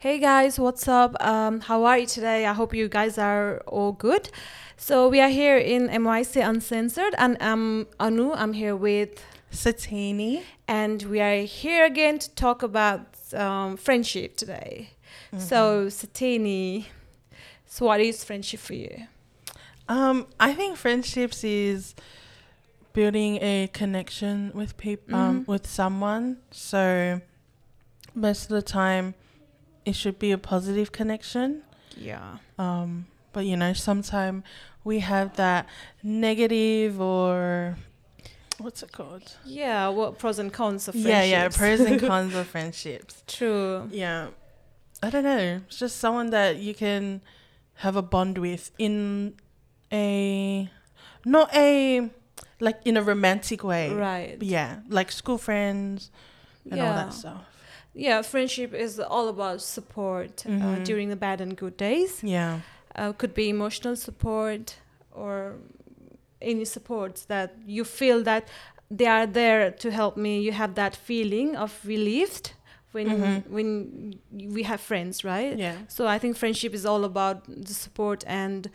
Hey guys, what's up? Um, how are you today? I hope you guys are all good. So we are here in MYC Uncensored, and I'm Anu. I'm here with, Satini. and we are here again to talk about um, friendship today. So Satini, so what is friendship for you? Um, I think friendships is building a connection with people, um, Mhm. with someone. So most of the time, it should be a positive connection. Yeah. Um, but you know, sometimes we have that negative or what's it called? Yeah. What pros and cons of friendships. Yeah, yeah, pros and cons of friendships. True. Yeah. I don't know. It's just someone that you can have a bond with in a not a like in a romantic way. Right. Yeah, like school friends and all that stuff. Yeah, friendship is all about support uh, Mhm. during the bad and good days. Yeah. Uh, could be emotional support or any supports that you feel that they are there to help me. You have that feeling of relieved when Mhm. when we have friends, right? Yeah. So I think friendship is all about the support and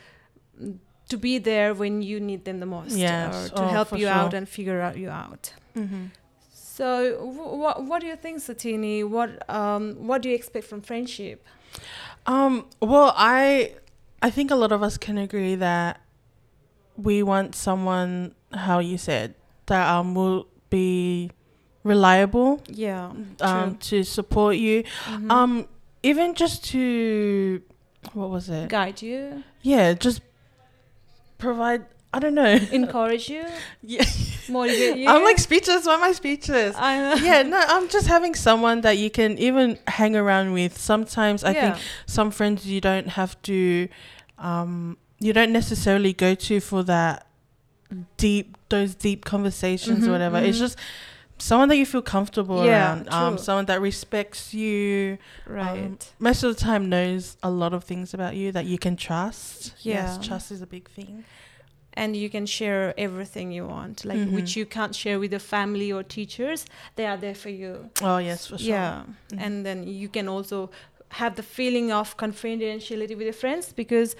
to be there when you need them the most, Yes. or to Oh, help you out and figure out you out. Mm-hmm. So, wh- what what do you think, Satini? What um what do you expect from friendship? Um, well, I I think a lot of us can agree that we want someone how you said that um will be reliable Yeah, um to support you Mhm. Um, even just to what was it? guide you, Yeah, just provide. I don't know. encourage you, yeah, motivate you. I'm like speechless. Why am I speechless? I know. yeah, no, I'm just having someone that you can even hang around with. Sometimes I think some friends you don't have to, um, you don't necessarily go to for that deep, those deep conversations Mhm, or whatever. It's mhm. just someone that you feel comfortable Yeah, around. Um, someone that respects you. right. um, most of the time knows a lot of things about you that you can trust. Yeah. Yes, trust is a big thing. And you can share everything you want, like Mhm. which you can't share with your family or teachers. They are there for you. Oh yes, for sure. Yeah, Mhm. and then you can also have the feeling of confidentiality with your friends because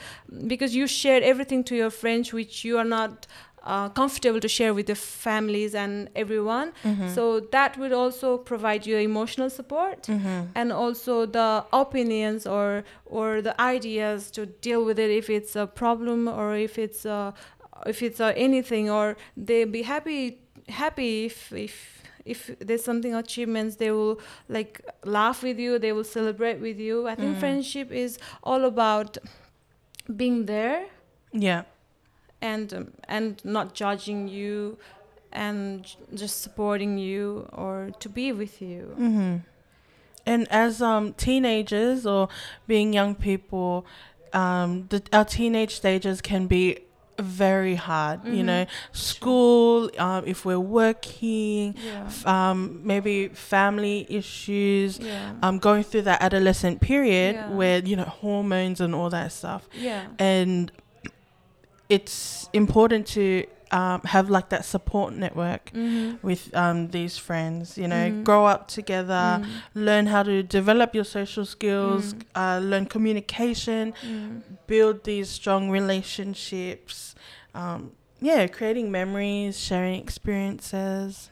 because you share everything to your friends which you are not uh, comfortable to share with your families and everyone Mhm. so that would also provide you emotional support Mhm. and also the opinions or or the ideas to deal with it if it's a problem or if it's uh, if it's uh, anything or they'll be happy happy if if if there's something achievements they will like laugh with you they will celebrate with you i think Mm. friendship is all about being there yeah. and um, and not judging you and j- just supporting you or to be with you hmm And as um teenagers or being young people, um, the, our teenage stages can be very hard. You Mhm. know, school. Um, if we're working, yeah f- um, maybe family issues. yeah Um, going through that adolescent period Yeah. where you know hormones and all that stuff. yeah and it's important to um, have like that support network mm-hmm. with um, these friends you know Mhm. grow up together Mm. learn how to develop your social skills Mm. uh, learn communication Mm. build these strong relationships um, yeah creating memories sharing experiences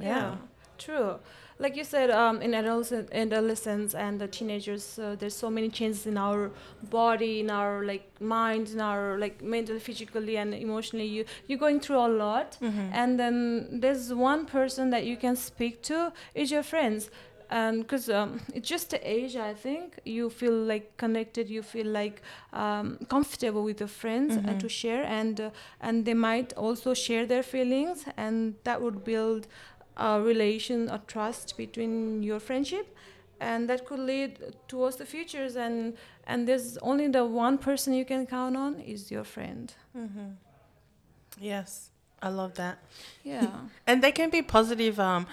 Yeah. true. Like you said, um, in adolescent, adolescence and the teenagers, uh, there's so many changes in our body, in our like mind, in our like mentally, physically, and emotionally. You you're going through a lot, Mhm. and then there's one person that you can speak to is your friends. And because um, it's just the age, I think you feel like connected, you feel like um, comfortable with your friends uh, Mhm. to share, and uh, and they might also share their feelings, and that would build a relation, a trust between your friendship, and that could lead towards the futures. And and there's only the one person you can count on is your friend. mm-hmm. yes i love that Yeah. and they can be positive um,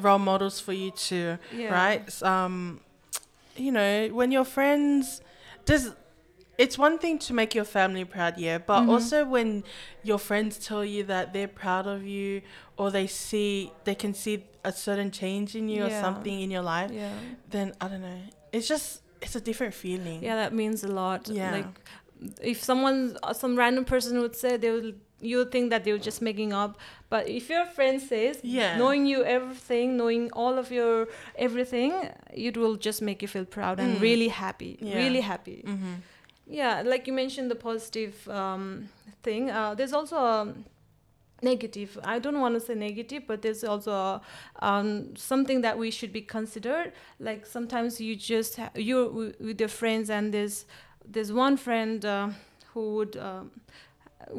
role models for you too yeah. right? Um, you know, when your friends, there's, it's one thing to make your family proud, yeah, but Mhm. also when your friends tell you that they're proud of you, or they see, they can see a certain change in you or something in your life, Yeah. then I don't know. It's just it's a different feeling. Yeah, that means a lot. Yeah. Like if someone, uh, some random person would say, they will, you would think that they were just making up. But if your friend says, Yeah. knowing you everything, knowing all of your everything, it will just make you feel proud and Mm. really happy. Yeah. Really happy. Mm-hmm. Yeah, like you mentioned the positive um, thing. Uh, there's also a negative. I don't want to say negative, but there's also a, um, something that we should be considered. Like sometimes you just ha- you're w- with your friends, and there's there's one friend uh, who would. Um,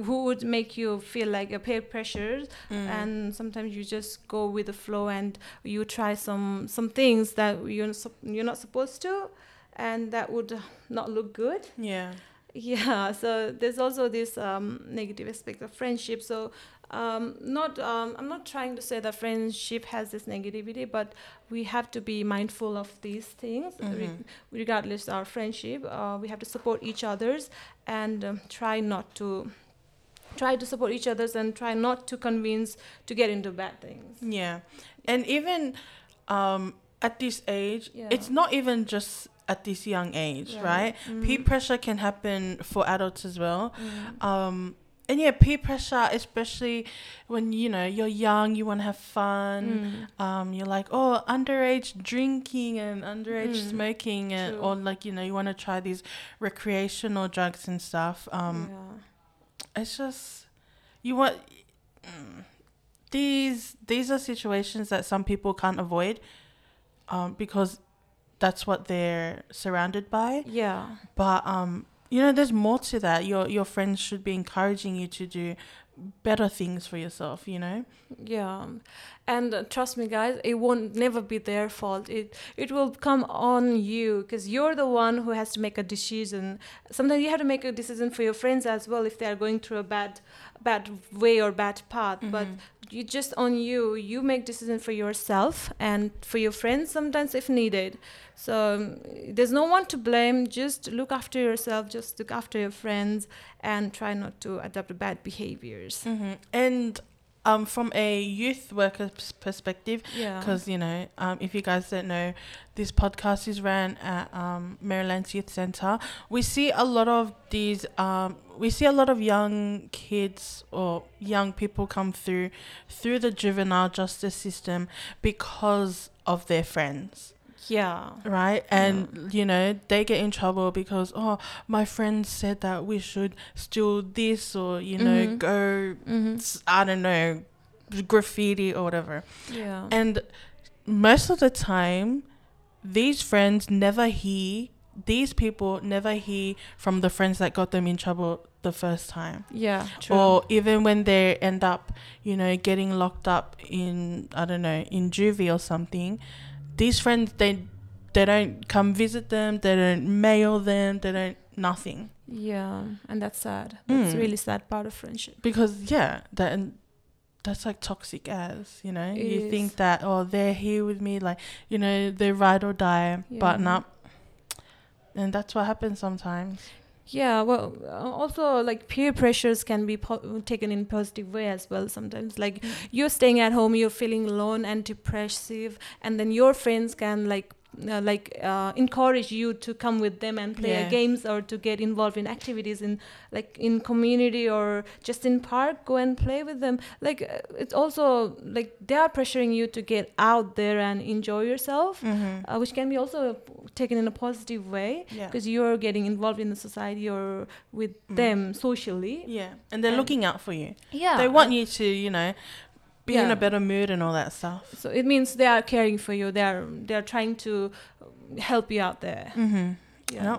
who would make you feel like a peer pressure Mm. and sometimes you just go with the flow and you try some some things that you're you're not supposed to and that would not look good yeah. yeah so there's also this um, negative aspect of friendship so um, not um, i'm not trying to say that friendship has this negativity but we have to be mindful of these things re- Mhm. regardless our friendship uh, we have to support each others and um, try not to try to support each others and try not to convince to get into bad things Yeah. And even um, at this age, Yeah. it's not even just at this young age, Yeah. right? Mm. Peer pressure can happen for adults as well. Mm. Um, and yeah, peer pressure, especially when you know you're young, you want to have fun. Mm. Um, you're like, oh, underage drinking and underage Mm. smoking, and True. or like you know you want to try these recreational drugs and stuff. Um, yeah. it's just you want mm, these these are situations that some people can't avoid um because that's what they're surrounded by yeah but um you know there's more to that your your friends should be encouraging you to do better things for yourself you know Yeah, and uh, trust me, guys, it won't never be their fault. It it will come on you because you're the one who has to make a decision. Sometimes you have to make a decision for your friends as well if they are going through a bad bad way or bad path. But you just on you. You make decision for yourself and for your friends sometimes if needed. So um, there's no one to blame. Just look after yourself. Just look after your friends and try not to adopt bad behaviors. mm-hmm. and um from a youth worker's perspective Yeah. because you know um, if you guys don't know this podcast is ran at um, Merrylands youth center we see a lot of these um, we see a lot of young kids or young people come through through the juvenile justice system because of their friends Yeah. right and you know they get in trouble because oh my friend said that we should steal this or you know Mhm. go Mm-hmm. i don't know graffiti or whatever Yeah. and most of the time, these friends never hear, these people never hear from the friends that got them in trouble the first time. yeah. True. Or even when they end up, you know, getting locked up in, I don't know, in juvie or something, these friends, they, they don't come visit them, they don't mail them, they don't, nothing. yeah, and that's sad. That's Mm. really sad part of friendship. because yeah that and that's like toxic as you know It you is. think that oh they're here with me like you know they ride or die but Yeah. not and that's what happens sometimes Yeah. Well, uh, also like peer pressures can be po- taken in positive way as well. Sometimes, like you're staying at home, you're feeling alone and depressive, and then your friends can like. Uh, like uh, encourage you to come with them and play Yeah. games or to get involved in activities in like in community or just in park go and play with them like uh, it's also like they are pressuring you to get out there and enjoy yourself mm-hmm. uh, which can be also taken in a positive way yeah because you're getting involved in the society or with Mm. them socially yeah and they're and- looking out for you yeah they want you to you know be in Yeah. a better mood and all that stuff. So it means they are caring for you. They are they are trying to help you out there. Mm-hmm. yeah.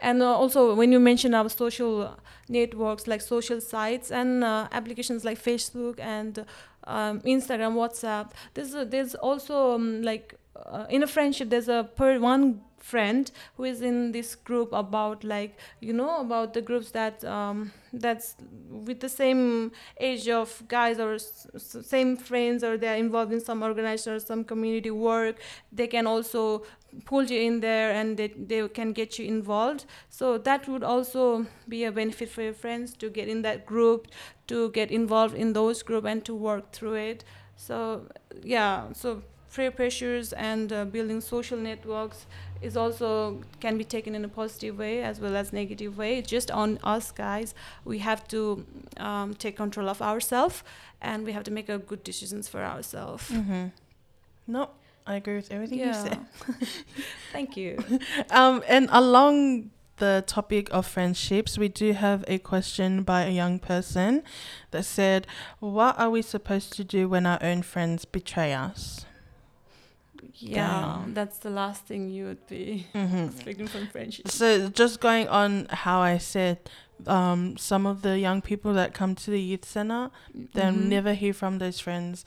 And uh, also when you mention our social networks like social sites and uh, applications like facebook and um, instagram whatsapp there's a, there's also um, like uh, in a friendship there's a per one friend who is in this group about like you know about the groups that um, that's with the same age of guys or s- same friends or they're involved in some organization or some community work they can also pull you in there and they, they can get you involved. So that would also be a benefit for your friends to get in that group to get involved in those group and to work through it. So yeah so peer pressures and uh, building social networks is also can be taken in a positive way as well as negative way it's just on us guys we have to um, take control of ourselves and we have to make a good decisions for ourselves Mm-hmm. No, I agree with everything you said. thank you Um, and along the topic of friendships, we do have a question by a young person that said, "What are we supposed to do when our own friends betray us?" Yeah Damn. that's the last thing you would be Mm-hmm. speaking from friendship So just going on how I said, um, some of the young people that come to the youth center, they Mhm. never hear from those friends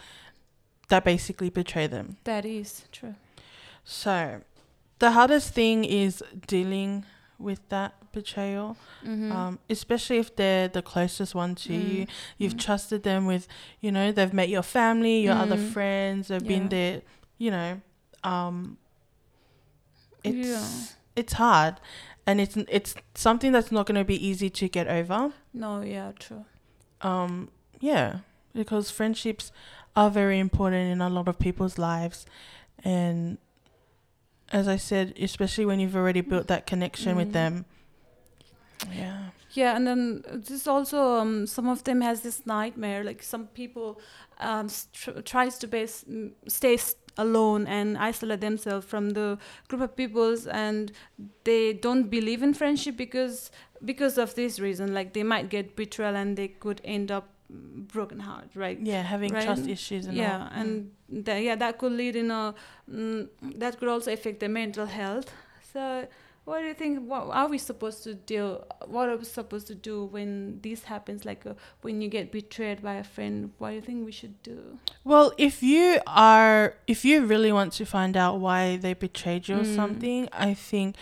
that basically betray them. that is true So, the hardest thing is dealing with that betrayal, Mhm. um, especially if they're the closest one to you. Mm. You've Mm. trusted them with, you know, they've met your family, your other Mm. friends, they've been there, you know. Um, it's Yeah. it's hard, and it's it's something that's not going to be easy to get over. no yeah true Um, yeah, because friendships are very important in a lot of people's lives, and as I said, especially when you've already built that connection with Mm. them. Yeah. Yeah, and then this also um, some of them has this nightmare. Like some people um, tries to base, mm, stay s- alone and isolate themselves from the group of peoples, and they don't believe in friendship because because of this reason. Like they might get betrayal and they could end up mm, broken heart, right? Yeah, having Right. trust issues and yeah, all. Mm. and tha- yeah, that could lead in a mm, that could also affect their mental health. So, what do you think? What are we supposed to deal? What are we supposed to do when this happens? Like uh, when you get betrayed by a friend, what do you think we should do? Well, if you are, if you really want to find out why they betrayed you or Mm. something, I think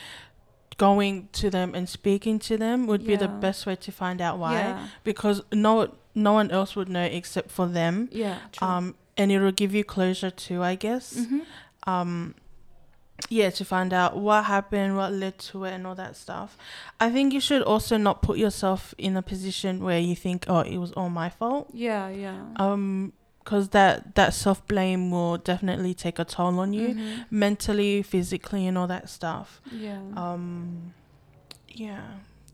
going to them and speaking to them would be the best way to find out why, Yeah, because no, no one else would know except for them. yeah, true. Um, and it'll give you closure too, I guess. Mhm. Um, yeah, to find out what happened, what led to it, and all that stuff. I think you should also not put yourself in a position where you think, oh, it was all my fault. Yeah, yeah. Um, because that that self blame will definitely take a toll on you Mhm. mentally, physically, and all that stuff. Yeah. Um, yeah.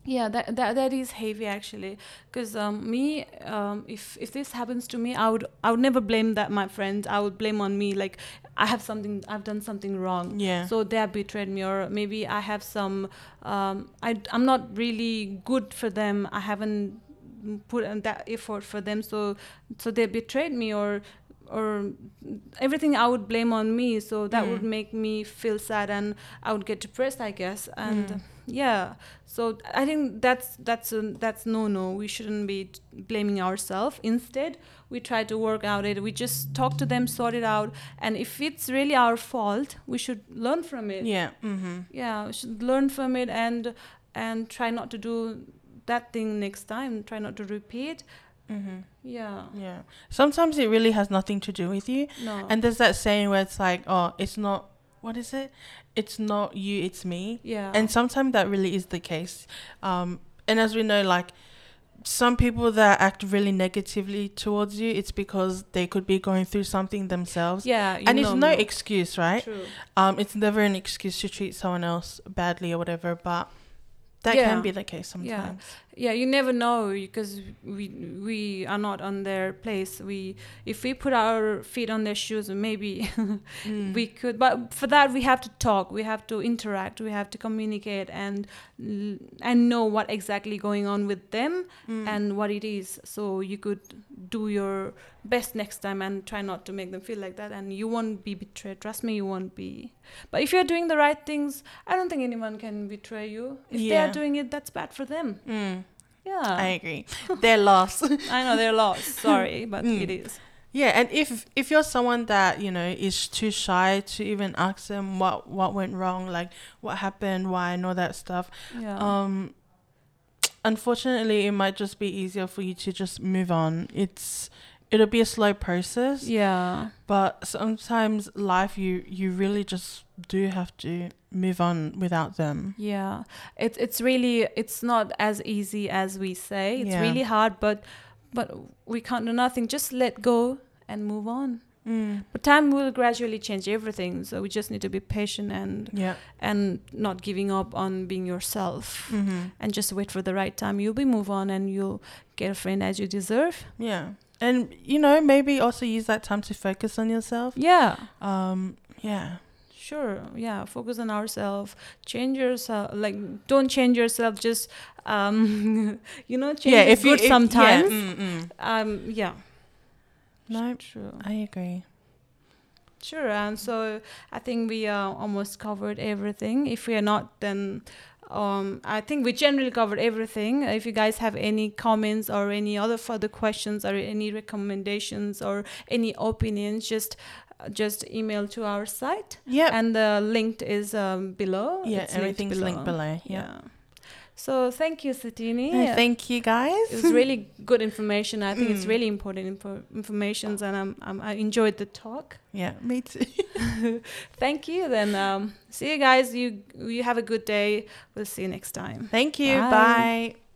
Yeah that, that that is heavy actually. Because um, me um, if if this happens to me i would i would never blame that my friend. I would blame on me like i have something i've done something wrong. Yeah. so they have betrayed me or maybe i have some um, I, i'm not really good for them. I haven't put in that effort for them. So so they betrayed me or or everything i would blame on me. So that Mm. would make me feel sad and i would get depressed i guess. And Mm. Yeah so i think that's that's a, that's no no we shouldn't be blaming ourselves instead we try to work out it we just talk to them sort it out and if it's really our fault we should learn from it yeah. Mm-hmm. yeah we should learn from it and and try not to do that thing next time try not to repeat Mm-hmm. yeah Yeah. Sometimes it really has nothing to do with you. no And there's that saying where it's like, oh, it's not, what is it? It's not you, it's me. yeah And sometimes that really is the case. Um, and as we know, like some people that act really negatively towards you, it's because they could be going through something themselves. yeah and it's no excuse, right? True. Um, it's never an excuse to treat someone else badly or whatever, but that Yeah. can be the case sometimes. yeah you never know because we we are not on their place. We if we put our feet on their shoes maybe Mm. we could but for that we have to talk we have to interact we have to communicate and and know what exactly going on with them Mm. and what it is. So you could do your best next time and try not to make them feel like that and you won't be betrayed. Trust me you won't be. But if you're doing the right things i don't think anyone can betray you. If they are doing it that's bad for them. Mm. Yeah I agree. They're lost. I know they're lost. Sorry, but Mm. it is. Yeah, and if if you're someone that you know is too shy to even ask them what what went wrong, like what happened, why, and all that stuff, Yeah. um, unfortunately, it might just be easier for you to just move on. It's it'll be a slow process, yeah. but sometimes life you you really just do have to move on without them. Yeah. It's it's really it's not as easy as we say. It's Yeah. really hard, but but we can't do nothing. Just let go and move on. Mm. But time will gradually change everything. So we just need to be patient and Yeah. and not giving up on being yourself Mm-hmm. and just wait for the right time. You'll be move on and you'll get a friend as you deserve. Yeah. And you know, maybe also use that time to focus on yourself. Yeah. Um, yeah. Sure. Yeah. Focus on ourselves. Change yourself. Like, don't change yourself. Just, um, you know, change yeah, if you if- sometimes. Yeah. Mm, mm. Um. Yeah. No, True. I agree. Sure. And so I think we uh, almost covered everything. If we are not, then um, I think we generally covered everything. If you guys have any comments or any other further questions or any recommendations or any opinions, just uh, just email to our site. Yeah. And the link is um, below. yeah, It's everything's linked below. Yeah. Yeah. So thank you, Satini. No, thank you guys. it was really good information. I think it's Mm. really important info- informations, and I'm, I'm, I enjoyed the talk. yeah, me too. Thank you. Then um, see you guys. You you have a good day. We'll see you next time. Thank you. Bye. Bye.